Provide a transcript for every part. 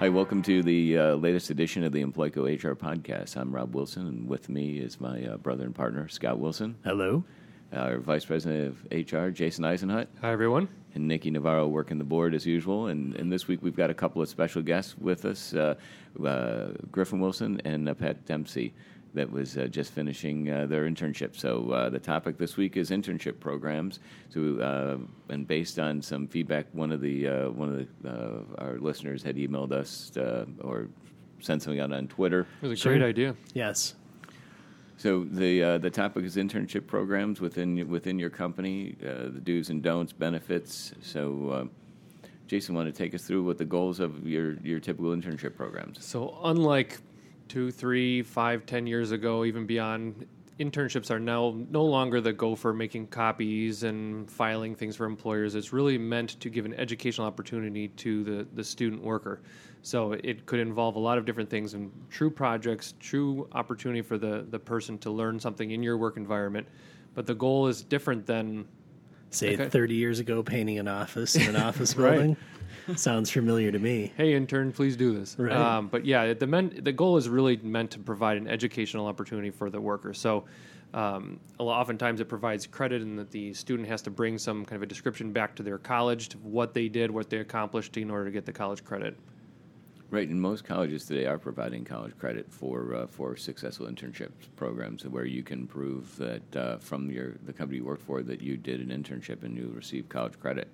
Hi, welcome to the uh, latest edition of the Employco HR podcast. I'm Rob Wilson, and with me is my uh, brother and partner, Scott Wilson, Hello. our Vice President of HR, Jason Eisenhut, Hi, everyone. and Nikki Navarro working the board as usual. And, and this week we've got a couple of special guests with us uh, uh, Griffin Wilson and uh, Pat Dempsey, that was uh, just finishing uh, their internship. So uh, the topic this week is internship programs. So, uh, and based on some feedback, one of the uh, one of the, uh, our listeners had emailed us uh, or sent something out on Twitter. It was a Sure. great idea. Yes. So the uh, the topic is internship programs within within your company, uh, the do's and don'ts, benefits. So, uh, Jason, want to take us through what the goals of your your typical internship programs? So, unlike two, three, five, ten years ago, even beyond, internships are now no longer the go for making copies and filing things for employers. It's really meant to give an educational opportunity to the, the student worker. So, it could involve a lot of different things and true projects, true opportunity for the, the person to learn something in your work environment. But the goal is different than Say Okay. 30 years ago, painting an office in an office Right. building. Sounds familiar to me. hey intern please do this Right. um, but yeah the men, the goal is really meant to provide an educational opportunity for the worker so um, oftentimes it provides credit in that the student has to bring some kind of a description back to their college to what they did what they accomplished in order to get the college credit Right, and most colleges today are providing college credit for uh, for successful internship programs, where you can prove that uh, from your the company you work for that you did an internship and you received college credit.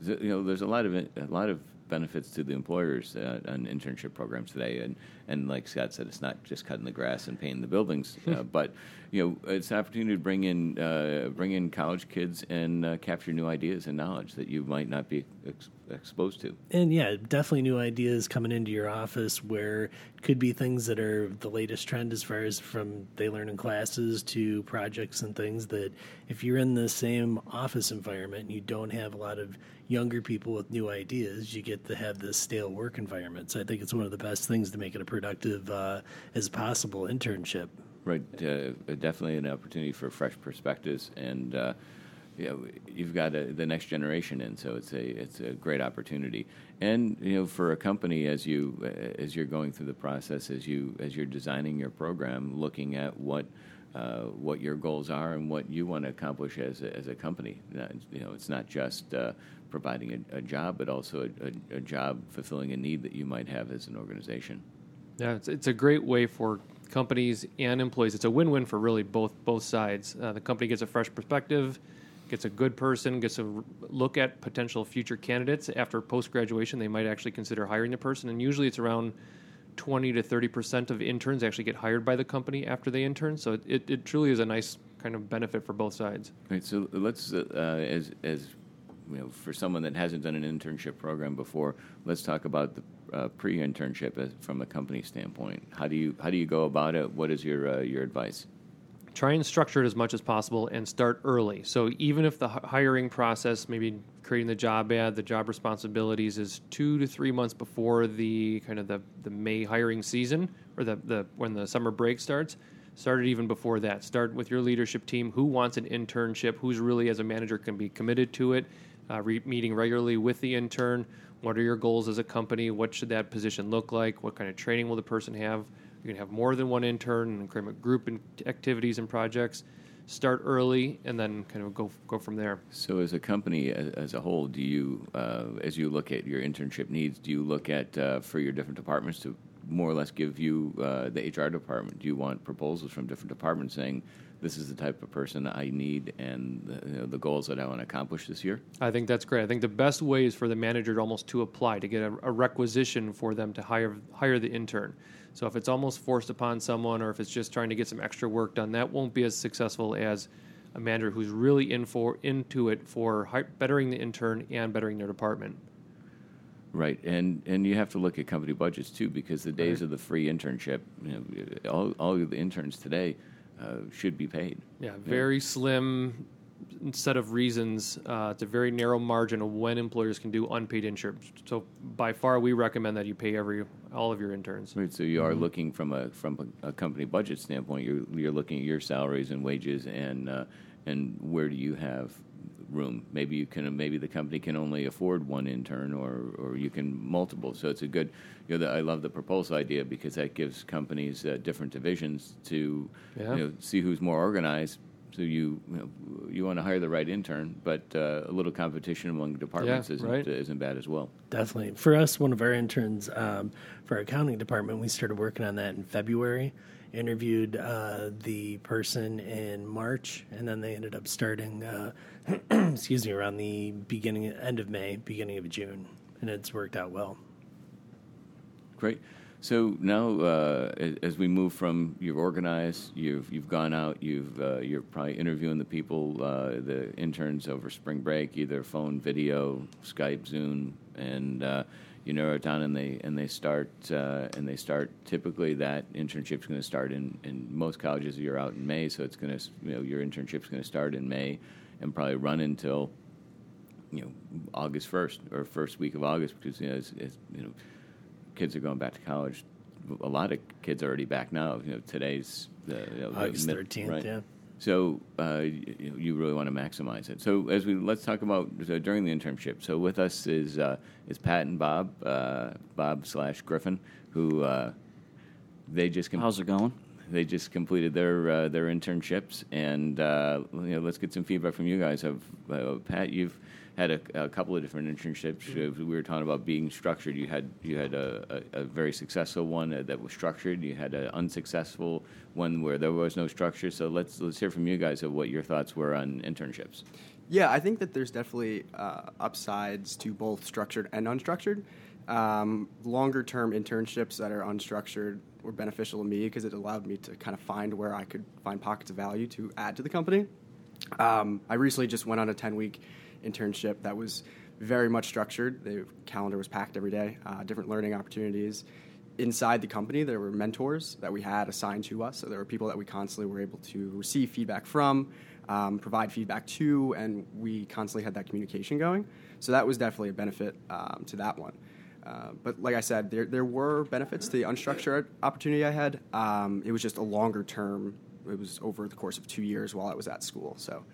So, you know, there's a lot of a lot of benefits to the employers uh, on internship programs today, and and like Scott said, it's not just cutting the grass and painting the buildings, uh, but you know, it's an opportunity to bring in uh, bring in college kids and uh, capture new ideas and knowledge that you might not be ex- exposed to. And yeah, definitely new ideas coming into your office where it could be things that are the latest trend as far as from they learn in classes to projects and things that if you're in the same office environment and you don't have a lot of younger people with new ideas, you get to have this stale work environment. So I think it's one of the best things to make it a productive uh, as possible internship. Right, uh, definitely an opportunity for fresh perspectives, and uh, you know, you've got a, the next generation in, so it's a it's a great opportunity. And you know, for a company as you uh, as you're going through the process, as you as you're designing your program, looking at what uh, what your goals are and what you want to accomplish as a, as a company. You know, it's not just uh, providing a, a job, but also a, a job fulfilling a need that you might have as an organization. Yeah, it's, it's a great way for companies and employees. It's a win-win for really both both sides. Uh, the company gets a fresh perspective, gets a good person, gets a r- look at potential future candidates after post graduation. They might actually consider hiring the person, and usually it's around twenty to thirty percent of interns actually get hired by the company after they intern. So it, it, it truly is a nice kind of benefit for both sides. Right. So let's, uh, as as you know, for someone that hasn't done an internship program before, let's talk about the uh, pre-internship from a company standpoint. How do you how do you go about it? What is your uh, your advice? try and structure it as much as possible and start early. So even if the hi- hiring process, maybe creating the job ad, the job responsibilities is two to three months before the kind of the, the May hiring season or the, the when the summer break starts, start it even before that. Start with your leadership team. Who wants an internship? Who's really as a manager can be committed to it? Uh, re- meeting regularly with the intern. What are your goals as a company? What should that position look like? What kind of training will the person have? You can have more than one intern and create group in- activities and projects. Start early and then kind of go go from there. So, as a company as, as a whole, do you, uh, as you look at your internship needs, do you look at uh, for your different departments to more or less give you uh, the HR department? Do you want proposals from different departments saying this is the type of person I need and the, you know, the goals that I want to accomplish this year? I think that's great. I think the best way is for the manager to almost to apply to get a, a requisition for them to hire hire the intern. So if it's almost forced upon someone, or if it's just trying to get some extra work done, that won't be as successful as a manager who's really in for into it for hi- bettering the intern and bettering their department. Right, and and you have to look at company budgets too, because the days of the free internship, you know, all all of the interns today uh, should be paid. Yeah, very slim set of reasons. Uh, it's a very narrow margin of when employers can do unpaid internships. So by far, we recommend that you pay every all of your interns. Right, so you are looking from a from a, a company budget standpoint. You're you're looking at your salaries and wages and uh, and where do you have room. Maybe you can maybe the company can only afford one intern, or or you can multiple. So it's a good. You know, the, I love the proposal idea because that gives companies uh, different divisions to Yeah. you know, see who's more organized. So you you, know, you want to hire the right intern, but uh, a little competition among departments isn't right. isn't bad as well. Definitely. For us, one of our interns um, for our accounting department, we started working on that in February. Interviewed uh, the person in March, and then they ended up starting, uh, excuse me, around the beginning, end of May, beginning of June, and it's worked out well. Great. So now, uh, as we move from you're organized, you've you've gone out, you've uh, you're probably interviewing the people, uh, the interns over spring break, either phone, video, Skype, Zoom, and uh, you narrow it down, and they and they start uh, and they start. Typically, that internship's going to start in in most colleges. You're out in May, so it's going to you know your internship's going to start in May, and probably run until you know August first or first week of August because you know it's, it's, you know kids are going back to college. A lot of kids are already back now. You know today's the, you know, August mid- 13th, right? yeah. So uh, you, you really want to maximize it. So as we let's talk about so during the internship. So with us is uh, is Pat and Bob, uh, Bob slash Griffin, who uh, they just com- How's it going? they just completed their uh, their internships, and uh, you know, let's get some feedback from you guys. Have uh, Pat, you've had a, a couple of different internships. Uh, We were talking about being structured. You had you had a, a, a very successful one that was structured. You had an unsuccessful one where there was no structure. So let's let's hear from you guys of what your thoughts were on internships. Yeah, I think that there's definitely uh, upsides to both structured and unstructured. Um, longer term internships that are unstructured were beneficial to me because it allowed me to kind of find where I could find pockets of value to add to the company. Um, I recently just went on a 10 week internship that was very much structured. The calendar was packed every day, uh, different learning opportunities. Inside the company, there were mentors that we had assigned to us. So there were people that we constantly were able to receive feedback from, um, provide feedback to, and we constantly had that communication going. So that was definitely a benefit um, to that one. Uh, but like I said, there, there were benefits to the unstructured opportunity I had. Um, it was just a longer term. It was over the course of two years while I was at school. So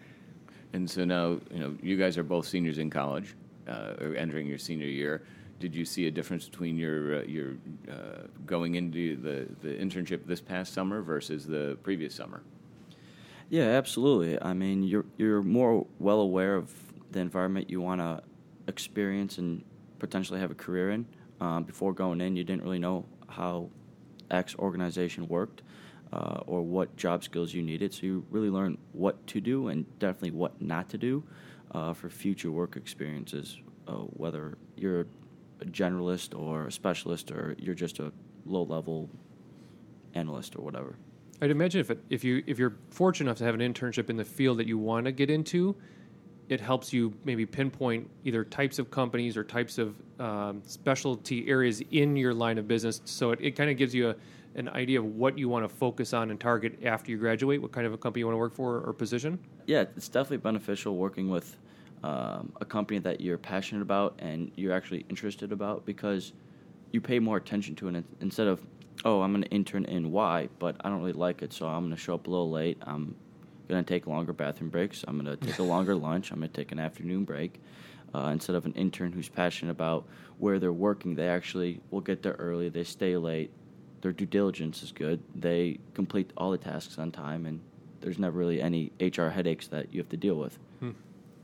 And so now, you know, you guys are both seniors in college, uh, or entering your senior year. Did you see a difference between your uh, your uh, going into the, the internship this past summer versus the previous summer? Yeah, absolutely. I mean, you're you're more well aware of the environment you want to experience and potentially have a career in. Um, before going in, you didn't really know how X organization worked uh, or what job skills you needed. So you really learn what to do and definitely what not to do uh, for future work experiences. Uh, whether you're a generalist or a specialist or you're just a low level analyst or whatever. I'd imagine if it, if you if you're fortunate enough to have an internship in the field that you want to get into, it helps you maybe pinpoint either types of companies or types of um, specialty areas in your line of business. So it, it kind of gives you a, an idea of what you want to focus on and target after you graduate, what kind of a company you want to work for or position. yeah, it's definitely beneficial working with um, a company that you're passionate about and you're actually interested about because you pay more attention to it instead of oh I'm an intern in Y but I don't really like it so I'm going to show up a little late. I'm going to take longer bathroom breaks. I'm going to take a longer lunch. I'm going to take an afternoon break. Uh, instead of an intern who's passionate about where they're working they actually will get there early they stay late their due diligence is good they complete all the tasks on time and there's never really any HR headaches that you have to deal with.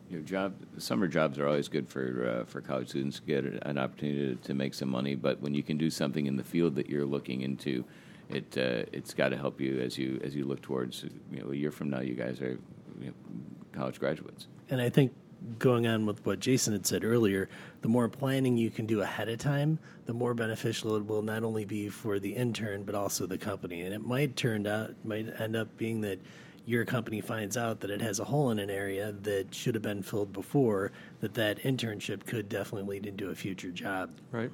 You know, job summer jobs are always good for uh, for college students to get an opportunity to, to make some money. But when you can do something in the field that you're looking into, it uh, it's got to help you as you as you look towards you know a year from now. You guys are you know, college graduates. And I think going on with what Jason had said earlier, the more planning you can do ahead of time, the more beneficial it will not only be for the intern but also the company. And it might turn out might end up being that your company finds out that it has a hole in an area that should have been filled before, that that internship could definitely lead into a future job. Right.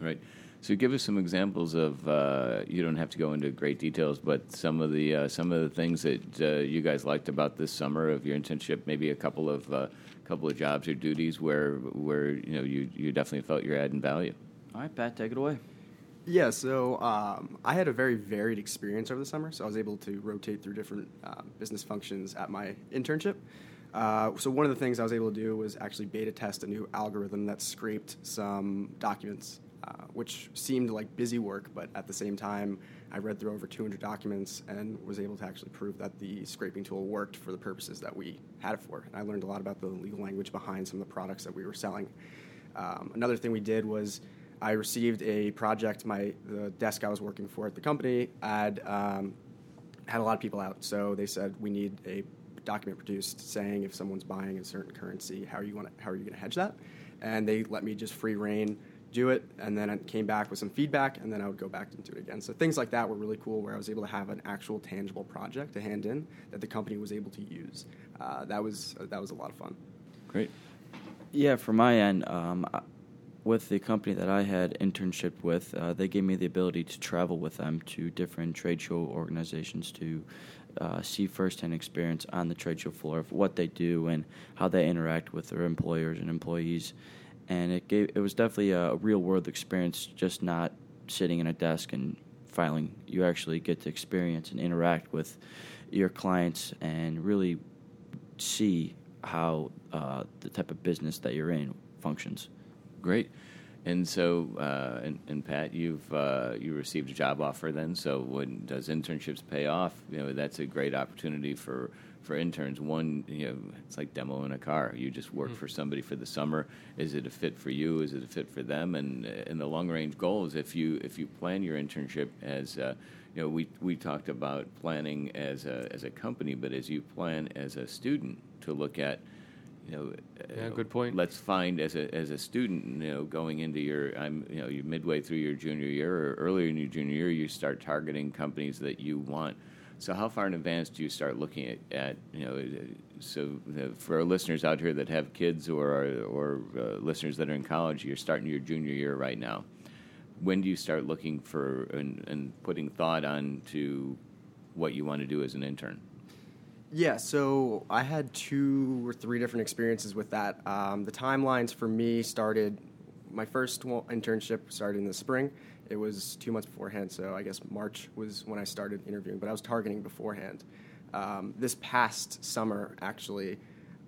Right. So give us some examples of. Uh, you don't have to go into great details, but some of the uh, some of the things that uh, you guys liked about this summer of your internship. Maybe a couple of uh, couple of jobs or duties where where you know you you definitely felt you're adding value. All right, Pat, take it away. Yeah, so um, I had a very varied experience over the summer, so I was able to rotate through different uh, business functions at my internship. Uh, so one of the things I was able to do was actually beta test a new algorithm that scraped some documents, uh, which seemed like busy work, but at the same time, I read through over 200 documents and was able to actually prove that the scraping tool worked for the purposes that we had it for. And I learned a lot about the legal language behind some of the products that we were selling. Um, another thing we did was I received a project. My the desk I was working for at the company had um, had a lot of people out, so they said we need a document produced saying if someone's buying a certain currency, how are you want how are you going to hedge that? And they let me just free reign do it, and then I came back with some feedback, and then I would go back and do it again. So things like that were really cool, where I was able to have an actual tangible project to hand in that the company was able to use. Uh, that was that was a lot of fun. Great. Yeah, from my end, um, with the company that I had internship with, uh, they gave me the ability to travel with them to different trade show organizations to uh, see firsthand experience on the trade show floor of what they do and how they interact with their employers and employees. And it gave it was definitely a real world experience, just not sitting in a desk and filing. You actually get to experience and interact with your clients and really see how uh, the type of business that you're in functions. Great. And so, uh, and, and, Pat, you've uh, you received a job offer then. So, when does internships pay off? You know, that's a great opportunity for for interns. One, you know, it's like demoing a car. You just work mm-hmm. for somebody for the summer. Is it a fit for you? Is it a fit for them? And in the long range goals, if you if you plan your internship as uh, you know, we we talked about planning as a as a company, but as you plan as a student to look at you know, yeah, good point. Let's find as a as a student, you know, going into your I'm you know you're midway through your junior year or earlier in your junior year, you start targeting companies that you want. So how far in advance do you start looking at, at you know? So for our listeners out here that have kids or or uh, listeners that are in college, you're starting your junior year right now. When do you start looking for and, and putting thought on to what you want to do as an intern? Yeah, so I had two or three different experiences with that. Um, the timelines for me started, my first internship started in the spring. It was two months beforehand, so I guess March was when I started interviewing, but I was targeting beforehand. Um, this past summer, actually,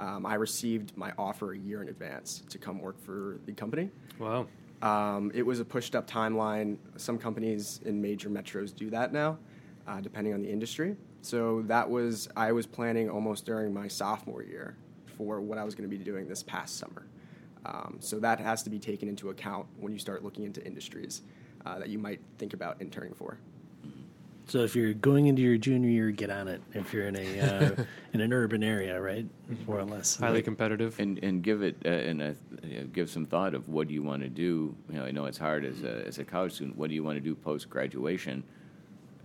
um, I received my offer a year in advance to come work for the company. Wow. Um, it was a pushed up timeline. Some companies in major metros do that now, uh, depending on the industry. So that was I was planning almost during my sophomore year for what I was going to be doing this past summer. Um, so that has to be taken into account when you start looking into industries uh, that you might think about interning for. So if you're going into your junior year, get on it. If you're in a uh, in an urban area, right, more or less, highly competitive, and and give it uh, and uh, you know, give some thought of what do you want to do. You know, I know it's hard as a as a college student. What do you want to do post graduation?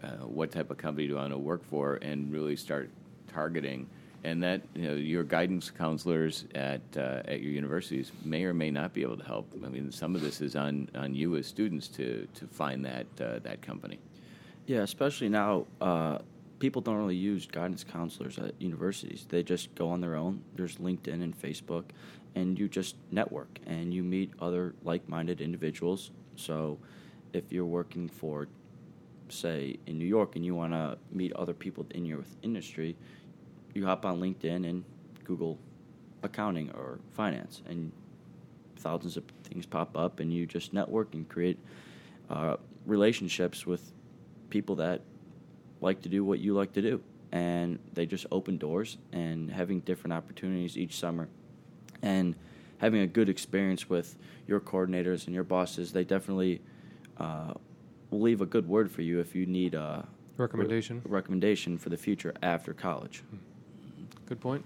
uh, what type of company do I want to work for, and really start targeting. And that you know, your guidance counselors at uh, at your universities may or may not be able to help. I mean, some of this is on, on you as students to to find that uh, that company. Yeah, especially now, uh, people don't really use guidance counselors at universities. They just go on their own. There's LinkedIn and Facebook, and you just network and you meet other like-minded individuals. So, if you're working for say in New York and you want to meet other people in your industry, you hop on LinkedIn and Google accounting or finance, and thousands of things pop up, and you just network and create uh, relationships with people that like to do what you like to do, and they just open doors and having different opportunities each summer, and having a good experience with your coordinators and your bosses. They definitely uh, we'll leave a good word for you if you need a recommendation re- recommendation for the future after college. Good point.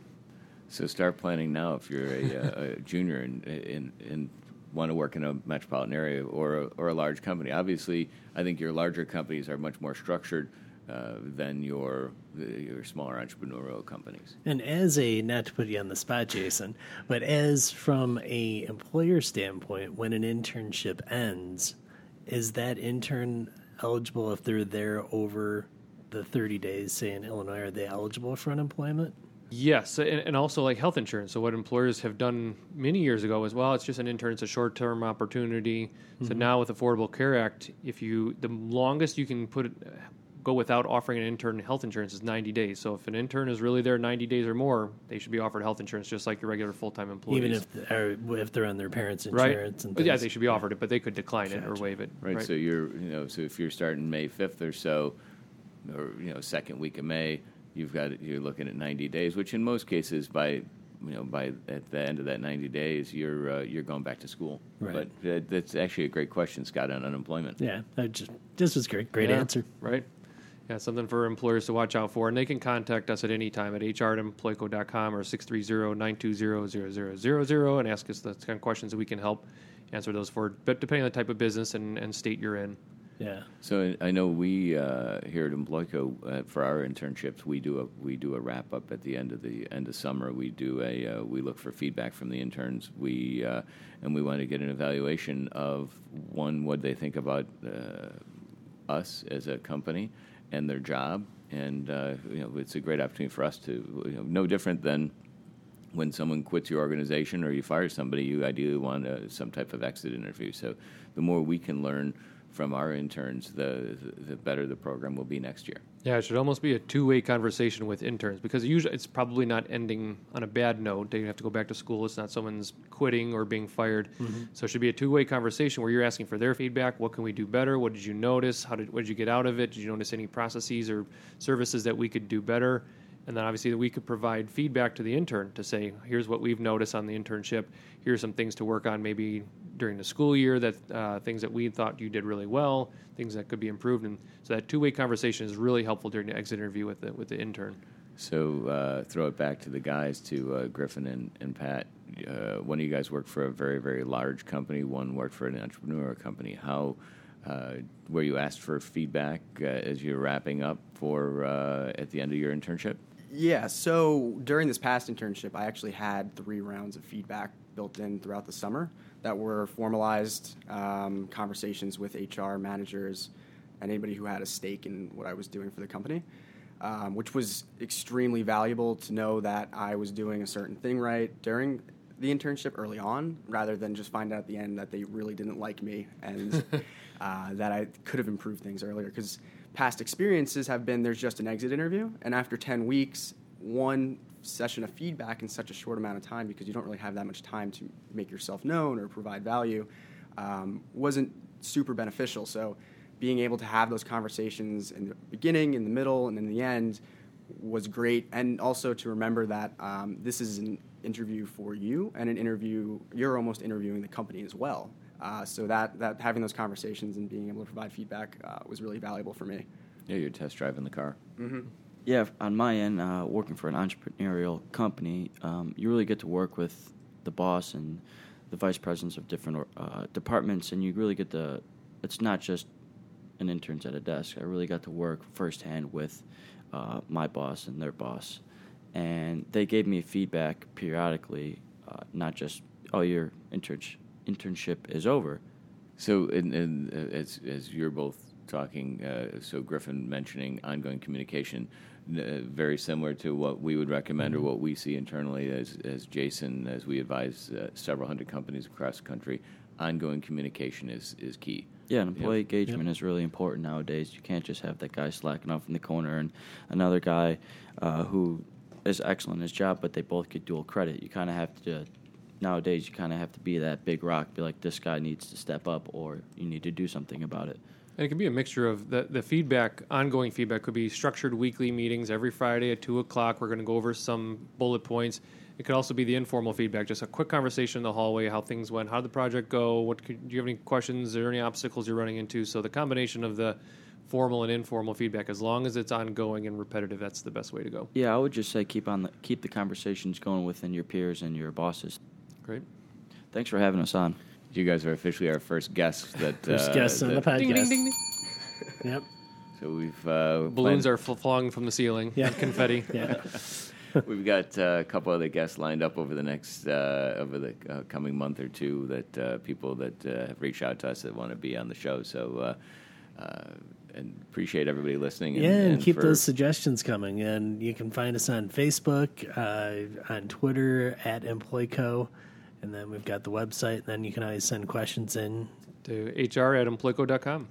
So start planning now if you're a, uh, a junior and, and, and want to work in a metropolitan area or a, or a large company. Obviously, I think your larger companies are much more structured uh, than your your smaller entrepreneurial companies. And as a not to put you on the spot, Jason, but as from a employer standpoint, when an internship ends, is that intern eligible if they're there over the 30 days, say in Illinois? Are they eligible for unemployment? Yes, and, and, also like health insurance. So what employers have done many years ago is, well, it's just an intern; it's a short-term opportunity. Mm-hmm. So now with Affordable Care Act, if you the longest you can put go without offering an intern health insurance is 90 days. So if an intern is really there 90 days or more, they should be offered health insurance just like your regular full time employees. Even if or if they're on their parents' right? insurance and But yeah, they should be offered it, but they could decline it or waive it. Right, So you're, you know, so if you're starting May fifth or so, or you know, second week of May, you've got you're looking at 90 days, which in most cases, by you know, by at the end of that 90 days, you're uh, you're going back to school. Right. But uh, that's actually a great question, Scott, on unemployment. yeah, I just this was great. Great Yeah, answer. Right. Yeah, something for employers to watch out for. And they can contact us at any time at hr or 630-920-0000 and ask us the kind of questions that we can help answer those for, but depending on the type of business and, and state you're in. Yeah. So I know we uh, here at Employco uh, for our internships we do a we do a wrap up at the end of the end of summer. We do a uh, we look for feedback from the interns. We uh, and we want to get an evaluation of one what they think about uh, us as a company and their job. And uh, you know it's a great opportunity for us to you know no different than when someone quits your organization or you fire somebody, you ideally want uh some type of exit interview. So the more we can learn from our interns, the the better the program will be next year. Yeah, it should almost be a two-way conversation with interns because usually it's probably not ending on a bad note. They have to go back to school. It's not someone's quitting or being fired. Mm-hmm. So it should be a two-way conversation where you're asking for their feedback. What can we do better? What did you notice? How did what did you get out of it? Did you notice any processes or services that we could do better? And then obviously we could provide feedback to the intern to say, here's what we've noticed on the internship. Here's some things to work on maybe during the school year that uh, things that we thought you did really well, things that could be improved. And so that two-way conversation is really helpful during the exit interview with the with the intern. So uh, throw it back to the guys, to uh, Griffin and, and Pat. Uh, one of you guys worked for a very very large company. One worked for an entrepreneurial company. How uh, were you asked for feedback uh, as you're wrapping up for uh, at the end of your internship? Yeah, so during this past internship, I actually had three rounds of feedback built in throughout the summer that were formalized um, conversations with HR managers and anybody who had a stake in what I was doing for the company, um, which was extremely valuable to know that I was doing a certain thing right during the internship early on, rather than just find out at the end that they really didn't like me and uh, that I could have improved things earlier. Because past experiences have been there's just an exit interview, and after 10 weeks, one session of feedback in such a short amount of time because you don't really have that much time to make yourself known or provide value um, wasn't super beneficial. So, being able to have those conversations in the beginning, in the middle, and in the end was great. And also to remember that um, this is an interview for you and an interview, you're almost interviewing the company as well. Uh, so, that, that having those conversations and being able to provide feedback uh, was really valuable for me. Yeah, you're test driving the car. Yeah, on my end, uh, working for an entrepreneurial company, um, you really get to work with the boss and the vice presidents of different uh, departments, and you really get to. It's not just an intern's at a desk. I really got to work firsthand with uh, my boss and their boss, and they gave me feedback periodically, uh, not just "Oh, your internship internship is over." So, uh, as as you're both talking, uh, so Griffin mentioning ongoing communication, very similar to what we would recommend or what we see internally as as Jason, as we advise uh, several hundred companies across the country. Ongoing communication is is key. Yeah, and employee engagement is really important nowadays. You can't just have that guy slacking off in the corner and another guy uh, who is excellent in his job, but they both get dual credit. You kind of have to, nowadays, you kind of have to be that big rock, be like, this guy needs to step up or you need to do something about it. And it can be a mixture of the, the feedback, ongoing feedback could be structured weekly meetings every Friday at 2 o'clock. We're going to go over some bullet points. It could also be the informal feedback, just a quick conversation in the hallway, how things went, how did the project go, what could, do you have any questions, are there any obstacles you're running into? So the combination of the formal and informal feedback, as long as it's ongoing and repetitive, that's the best way to go. Yeah, I would just say keep on the, keep the conversations going within your peers and your bosses. Great. Thanks for having us on. You guys are officially our first guests. That First uh, guest on the that- podcast. Ding, ding, ding, ding. Yep. So we've uh, Balloons planned- are fl- falling from the ceiling. Yeah. Confetti. Yeah. We've got uh, a couple other guests lined up over the next uh, over the uh, coming month or two. That uh, people that uh, have reached out to us that want to be on the show. So, uh, uh, and appreciate everybody listening. Yeah, and, keep for- those suggestions coming. And you can find us on Facebook, uh, on Twitter at Employco, and then we've got the website. And then you can always send questions in. To hr at employco.com.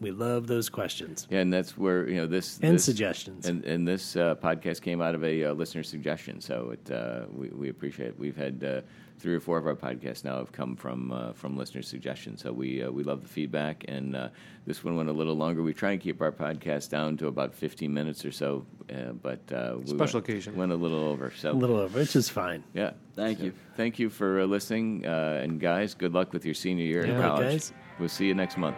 We love those questions Yeah, and that's where you know this and this- suggestions. And, and this uh, podcast came out of a uh, listener suggestion, so it, uh, we, we appreciate it. We've had uh, three or four of our podcasts now have come from uh, from listener suggestions, so we uh, we love the feedback. And uh, this one went a little longer. We try and keep our podcast down to about 15 minutes or so, uh, but uh, we Special went, occasion. went a little over. So a little over, which is fine. yeah, Thank So you. Thank you for uh, listening, uh, and guys, good luck with your senior year Yeah. in college. guys. We'll see you next month.